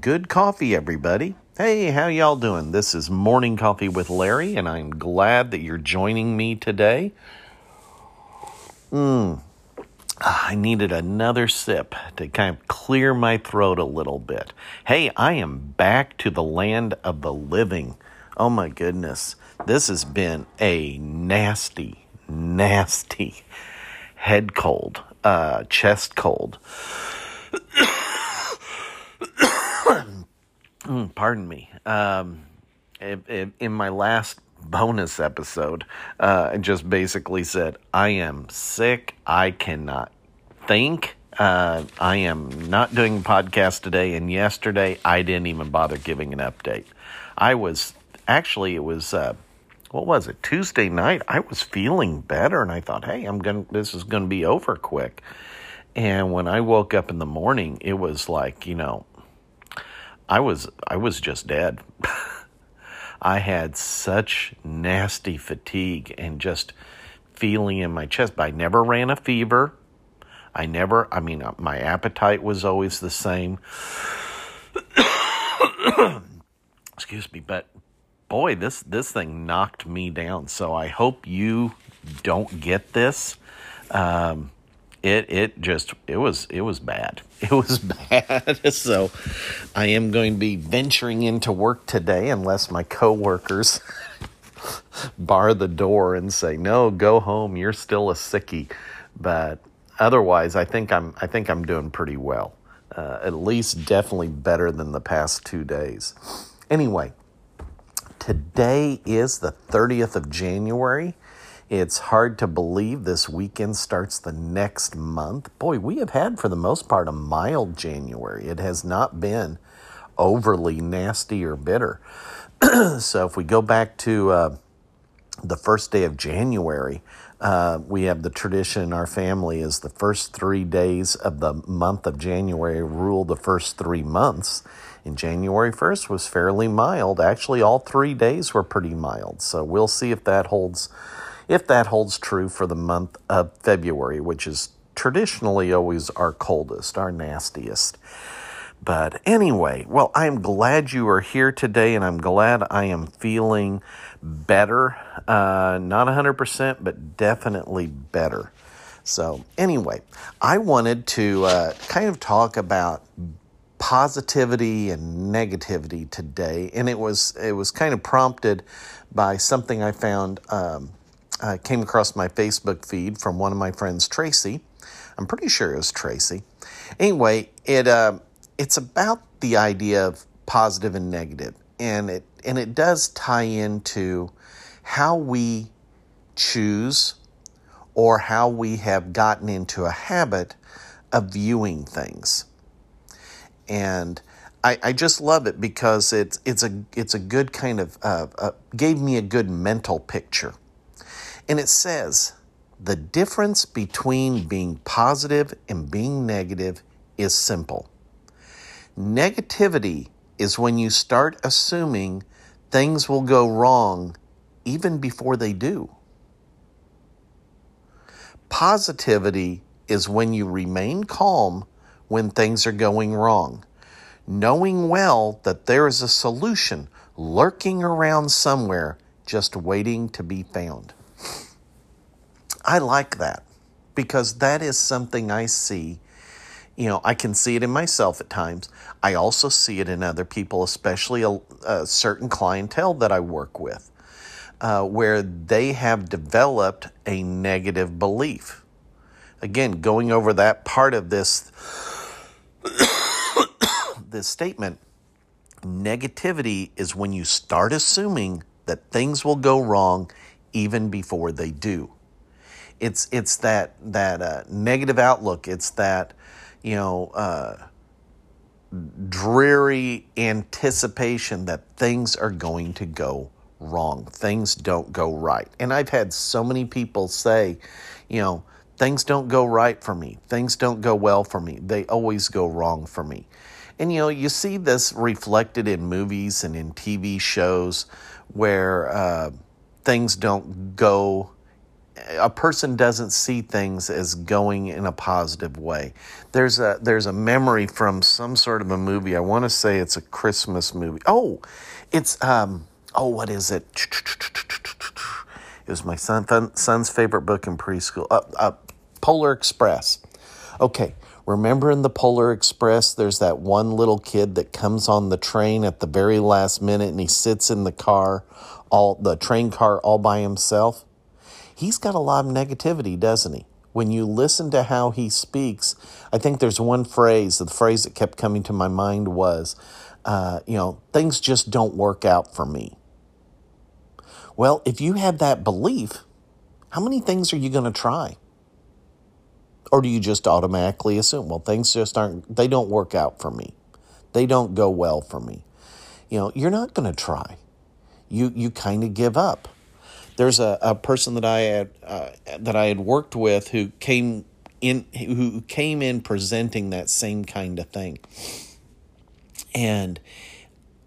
Good coffee, everybody. Hey, how y'all doing? This is Morning Coffee with Larry, and I'm glad that you're joining me today. Mmm. I needed another sip to kind of clear my throat a little bit. Hey, I am back to the land of the living. Oh my goodness. This has been a nasty, nasty head cold, uh, chest cold. Mm, pardon me. Um, in my last bonus episode, uh, I just basically said, I am sick. I cannot think. Uh, I am not doing a podcast today, and yesterday I didn't even bother giving an update. I was actually, it was, uh, what was it, Tuesday night? I was feeling better, and I thought, hey, I'm to, this is to be over quick. And when I woke up in the morning, it was like, you know, I was I was just dead. I had such nasty fatigue and just feeling in my chest. But I never ran a fever. I never, I mean, uh, my appetite was always the same. Excuse me, but boy, this this thing knocked me down. So I hope you don't get this. Um, it it just it was it was bad. It was bad. so I am going to be venturing into work today unless my coworkers bar the door and say, "No, go home. You're still a sickie." But otherwise, I think I'm I think I'm doing pretty well. Uh, at least definitely better than the past 2 days. Anyway, today is the 30th of January it's hard to believe this weekend starts the next month. Boy, we have had for the most part a mild January. It has not been overly nasty or bitter. so if we go back to uh, the first day of January, uh, we have the tradition in our family is the first three days of the month of January rule the first three months. And January 1st was fairly mild. Actually, all three days were pretty mild. So we'll see if that holds if that holds true for the month of February, which is traditionally always our coldest, our nastiest. But anyway, well, I'm glad you are here today, and I'm glad I am feeling better. Uh, not 100%, but definitely better. So, anyway, I wanted to uh, kind of talk about positivity and negativity today, and it was it was kind of prompted by something I found um, uh, came across my Facebook feed from one of my friends, Tracy. I'm pretty sure it was Tracy. Anyway, it uh, it's about the idea of positive and negative, and it and it does tie into how we choose or how we have gotten into a habit of viewing things. And I, I just love it because it's it's a it's a good kind of uh, uh, gave me a good mental picture and it says the difference between being positive and being negative is simple. Negativity is when you start assuming things will go wrong even before they do. Positivity is when you remain calm when things are going wrong, knowing well that there is a solution lurking around somewhere just waiting to be found. I like that because that is something I see. You know, I can see it in myself at times. I also see it in other people, especially a, a certain clientele that I work with, uh, where they have developed a negative belief. Again, going over that part of this this statement, negativity is when you start assuming that things will go wrong even before they do. It's it's that that uh, negative outlook. It's that you know uh, dreary anticipation that things are going to go wrong. Things don't go right. And I've had so many people say, you know, things don't go right for me. Things don't go well for me. They always go wrong for me. And you know, you see this reflected in movies and in TV shows where uh, things don't go a person doesn't see things as going in a positive way. There's a there's a memory from some sort of a movie. I want to say it's a Christmas movie. Oh, it's um oh what is it? It was my son son's favorite book in preschool. Uh, uh, Polar Express. Okay, remember in the Polar Express, there's that one little kid that comes on the train at the very last minute, and he sits in the car, all the train car, all by himself he's got a lot of negativity, doesn't he? When you listen to how he speaks, I think there's one phrase, the phrase that kept coming to my mind was, uh, you know, things just don't work out for me. Well, if you have that belief, how many things are you going to try? Or do you just automatically assume, well, things just aren't, they don't work out for me. They don't go well for me. You know, you're not going to try. You, you kind of give up there's a, a person that I had uh, that I had worked with who came in who came in presenting that same kind of thing, and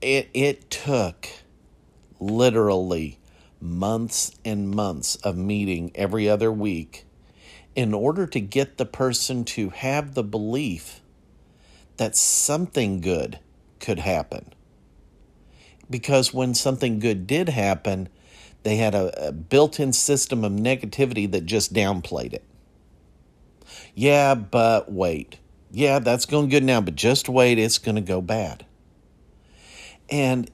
it it took literally months and months of meeting every other week in order to get the person to have the belief that something good could happen. Because when something good did happen, they had a, a built in system of negativity that just downplayed it. Yeah, but wait. Yeah, that's going good now, but just wait, it's going to go bad. And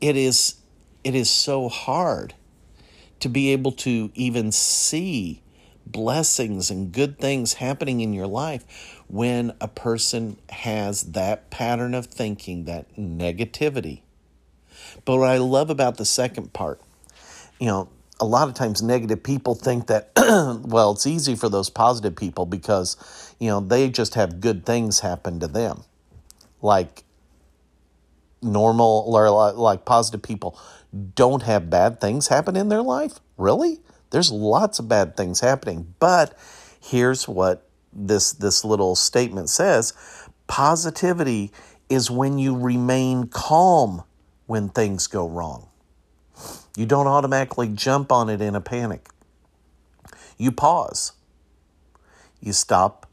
it is it is so hard to be able to even see blessings and good things happening in your life when a person has that pattern of thinking, that negativity. But what I love about the second part you know, a lot of times negative people think that, well, it's easy for those positive people because, you know, they just have good things happen to them. Like normal or like positive people don't have bad things happen in their life. Really? There's lots of bad things happening. But here's what this this little statement says. Positivity is when you remain calm when things go wrong. You don't automatically jump on it in a panic. You pause. You stop.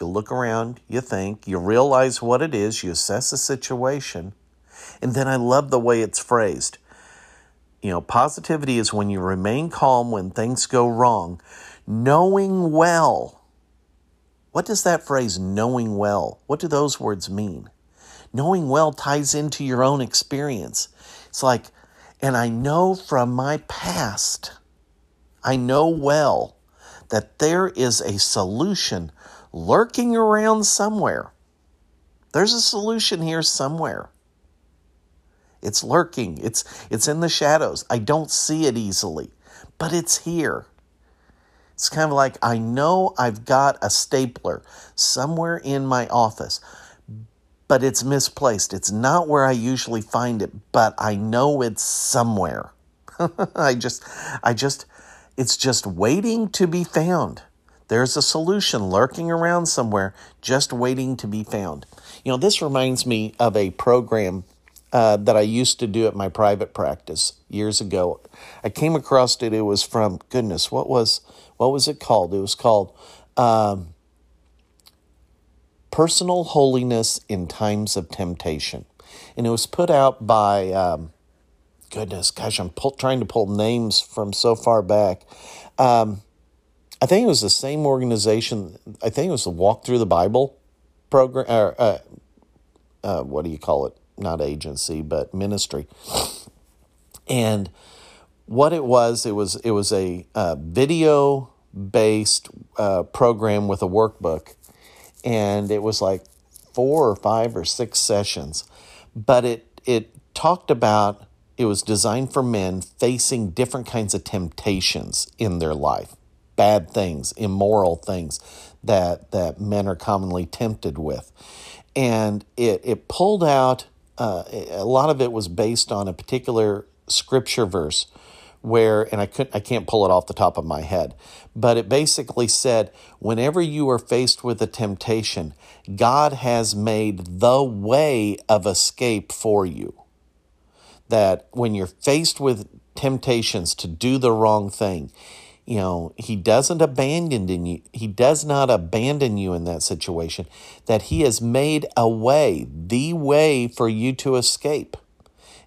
You look around. You think. You realize what it is. You assess the situation. And then I love the way it's phrased. You know, positivity is when you remain calm when things go wrong, knowing well. What does that phrase, knowing well, what do those words mean? Knowing well ties into your own experience. It's like, and I know from my past, I know well that there is a solution lurking around somewhere. There's a solution here somewhere. It's lurking. It's it's in the shadows. I don't see it easily, but it's here. It's kind of like I know I've got a stapler somewhere in my office but it's misplaced. It's not where I usually find it, but I know it's somewhere. I just, I just, it's just waiting to be found. There's a solution lurking around somewhere, just waiting to be found. You know, this reminds me of a program uh, that I used to do at my private practice years ago. I came across it. It was from goodness, what was what was it called? It was called um, Personal Holiness in Times of Temptation. And it was put out by, um, goodness, gosh, I'm pull, trying to pull names from so far back. Um, I think it was the same organization. I think it was the Walk Thru the Bible program. Or, uh, uh, what do you call it? Not agency, but ministry. And what it was, it was it was a uh, video based uh, program with a workbook and it was like four or five or six sessions. But it it talked about it was designed for men facing different kinds of temptations in their life, bad things, immoral things that that men are commonly tempted with, and it it pulled out. Uh, a lot of it was based on a particular scripture verse where and I could I can't pull it off the top of my head, but it basically said whenever you are faced with a temptation, God has made the way of escape for you. That when you're faced with temptations to do the wrong thing, you know, he doesn't abandon you. He does not abandon you in that situation. That he has made a way, the way for you to escape.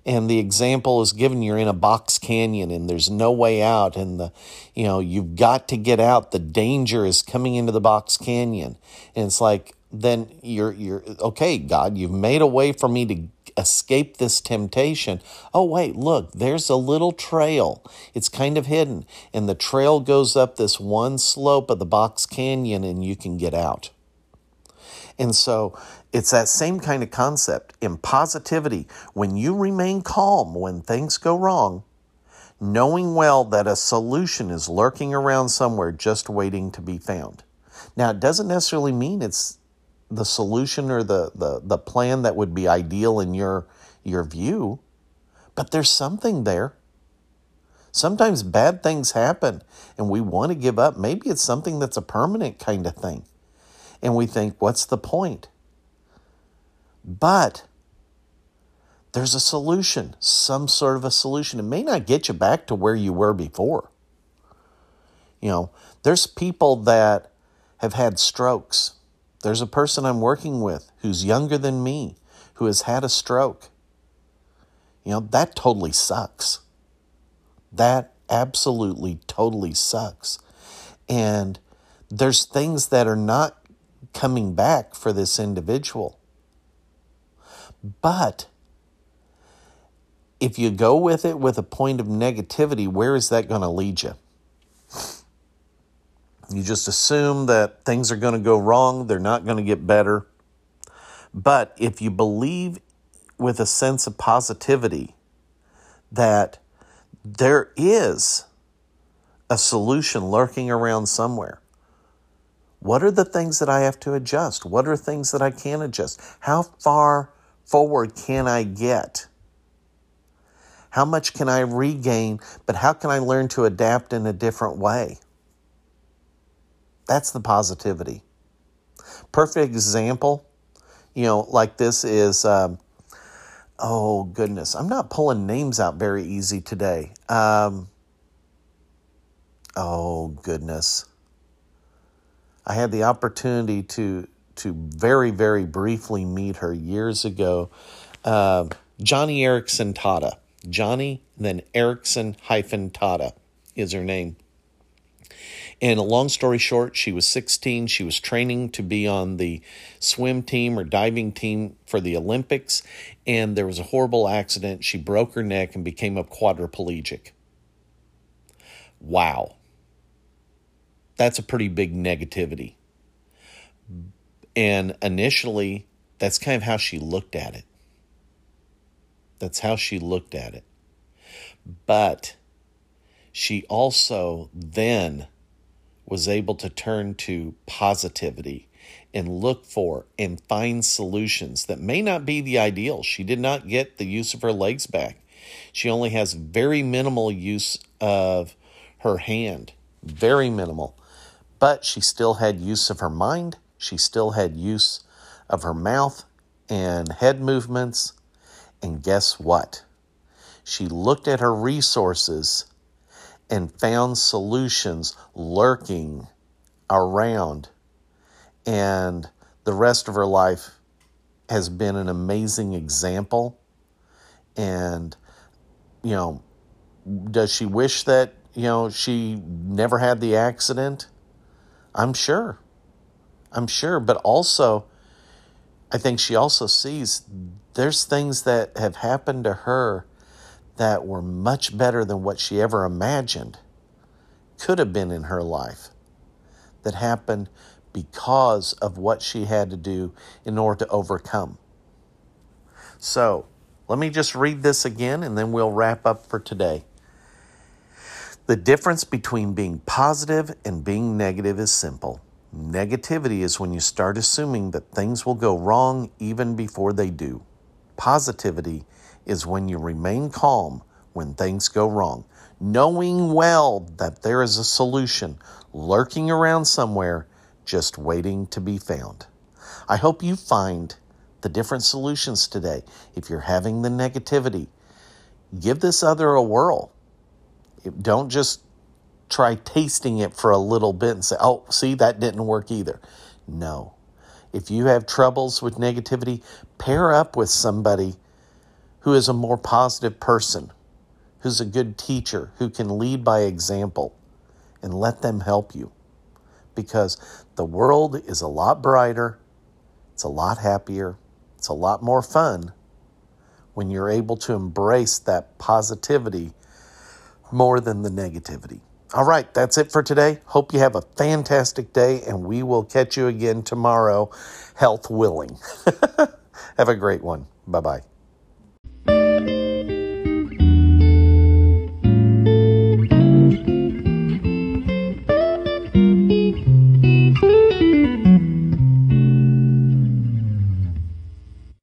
And the example is given you're in a box canyon and there's no way out and the you know, you've got to get out. The danger is coming into the box canyon. And it's like then you're you're okay, God, you've made a way for me to escape this temptation. Oh, wait, look, there's a little trail. It's kind of hidden. And the trail goes up this one slope of the Box Canyon, and you can get out. And so it's that same kind of concept in positivity. When you remain calm when things go wrong, knowing well that a solution is lurking around somewhere just waiting to be found. Now, it doesn't necessarily mean it's the solution or the, the, the plan that would be ideal in your, your view, but there's something there. Sometimes bad things happen and we want to give up. Maybe it's something that's a permanent kind of thing. And we think, what's the point? But there's a solution, some sort of a solution. It may not get you back to where you were before. You know, there's people that have had strokes there's a person I'm working with who's younger than me who has had a stroke. You know, that totally sucks. That absolutely totally sucks. And there's things that are not coming back for this individual. But if you go with it with a point of negativity, where is that going to lead you? You just assume that things are going to go wrong, they're not going to get better. But if you believe with a sense of positivity that there is a solution lurking around somewhere, what are the things that I have to adjust? What are things that I can adjust? How far forward can I get? How much can I regain? But how can I learn to adapt in a different way? That's the positivity. Perfect example, you know, like this is, um, oh goodness, I'm not pulling names out very easy today. Um, oh goodness. I had the opportunity to to very very briefly meet her years ago. Uh, Joni Eareckson Tada. Joni, then Eareckson hyphen Tada is her name. And a long story short, she was 16. She was training to be on the swim team or diving team for the Olympics. And there was a horrible accident. She broke her neck and became a quadriplegic. Wow. That's a pretty big negativity. And initially, that's kind of how she looked at it. That's how she looked at it. But she also then was able to turn to positivity and look for and find solutions that may not be the ideal. She did not get the use of her legs back. She only has very minimal use of her hand, very minimal. But she still had use of her mind. She still had use of her mouth and head movements. And guess what? She looked at her resources and found solutions lurking around. And the rest of her life has been an amazing example. And, you know, does she wish that, you know, she never had the accident? I'm sure. I'm sure. But also, I think she also sees there's things that have happened to her that were much better than what she ever imagined could have been in her life that happened because of what she had to do in order to overcome. So, let me just read this again and then we'll wrap up for today. The difference between being positive and being negative is simple. Negativity is when you start assuming that things will go wrong even before they do. Positivity is when you remain calm when things go wrong, knowing well that there is a solution lurking around somewhere just waiting to be found. I hope you find the different solutions today. If you're having the negativity, give this other a whirl. Don't just try tasting it for a little bit and say, oh, see, that didn't work either. No. If you have troubles with negativity, pair up with somebody who is a more positive person, who's a good teacher, who can lead by example, and let them help you. Because the world is a lot brighter, it's a lot happier, it's a lot more fun when you're able to embrace that positivity more than the negativity. All right, that's it for today. Hope you have a fantastic day, and we will catch you again tomorrow, health willing. have a great one. Bye bye.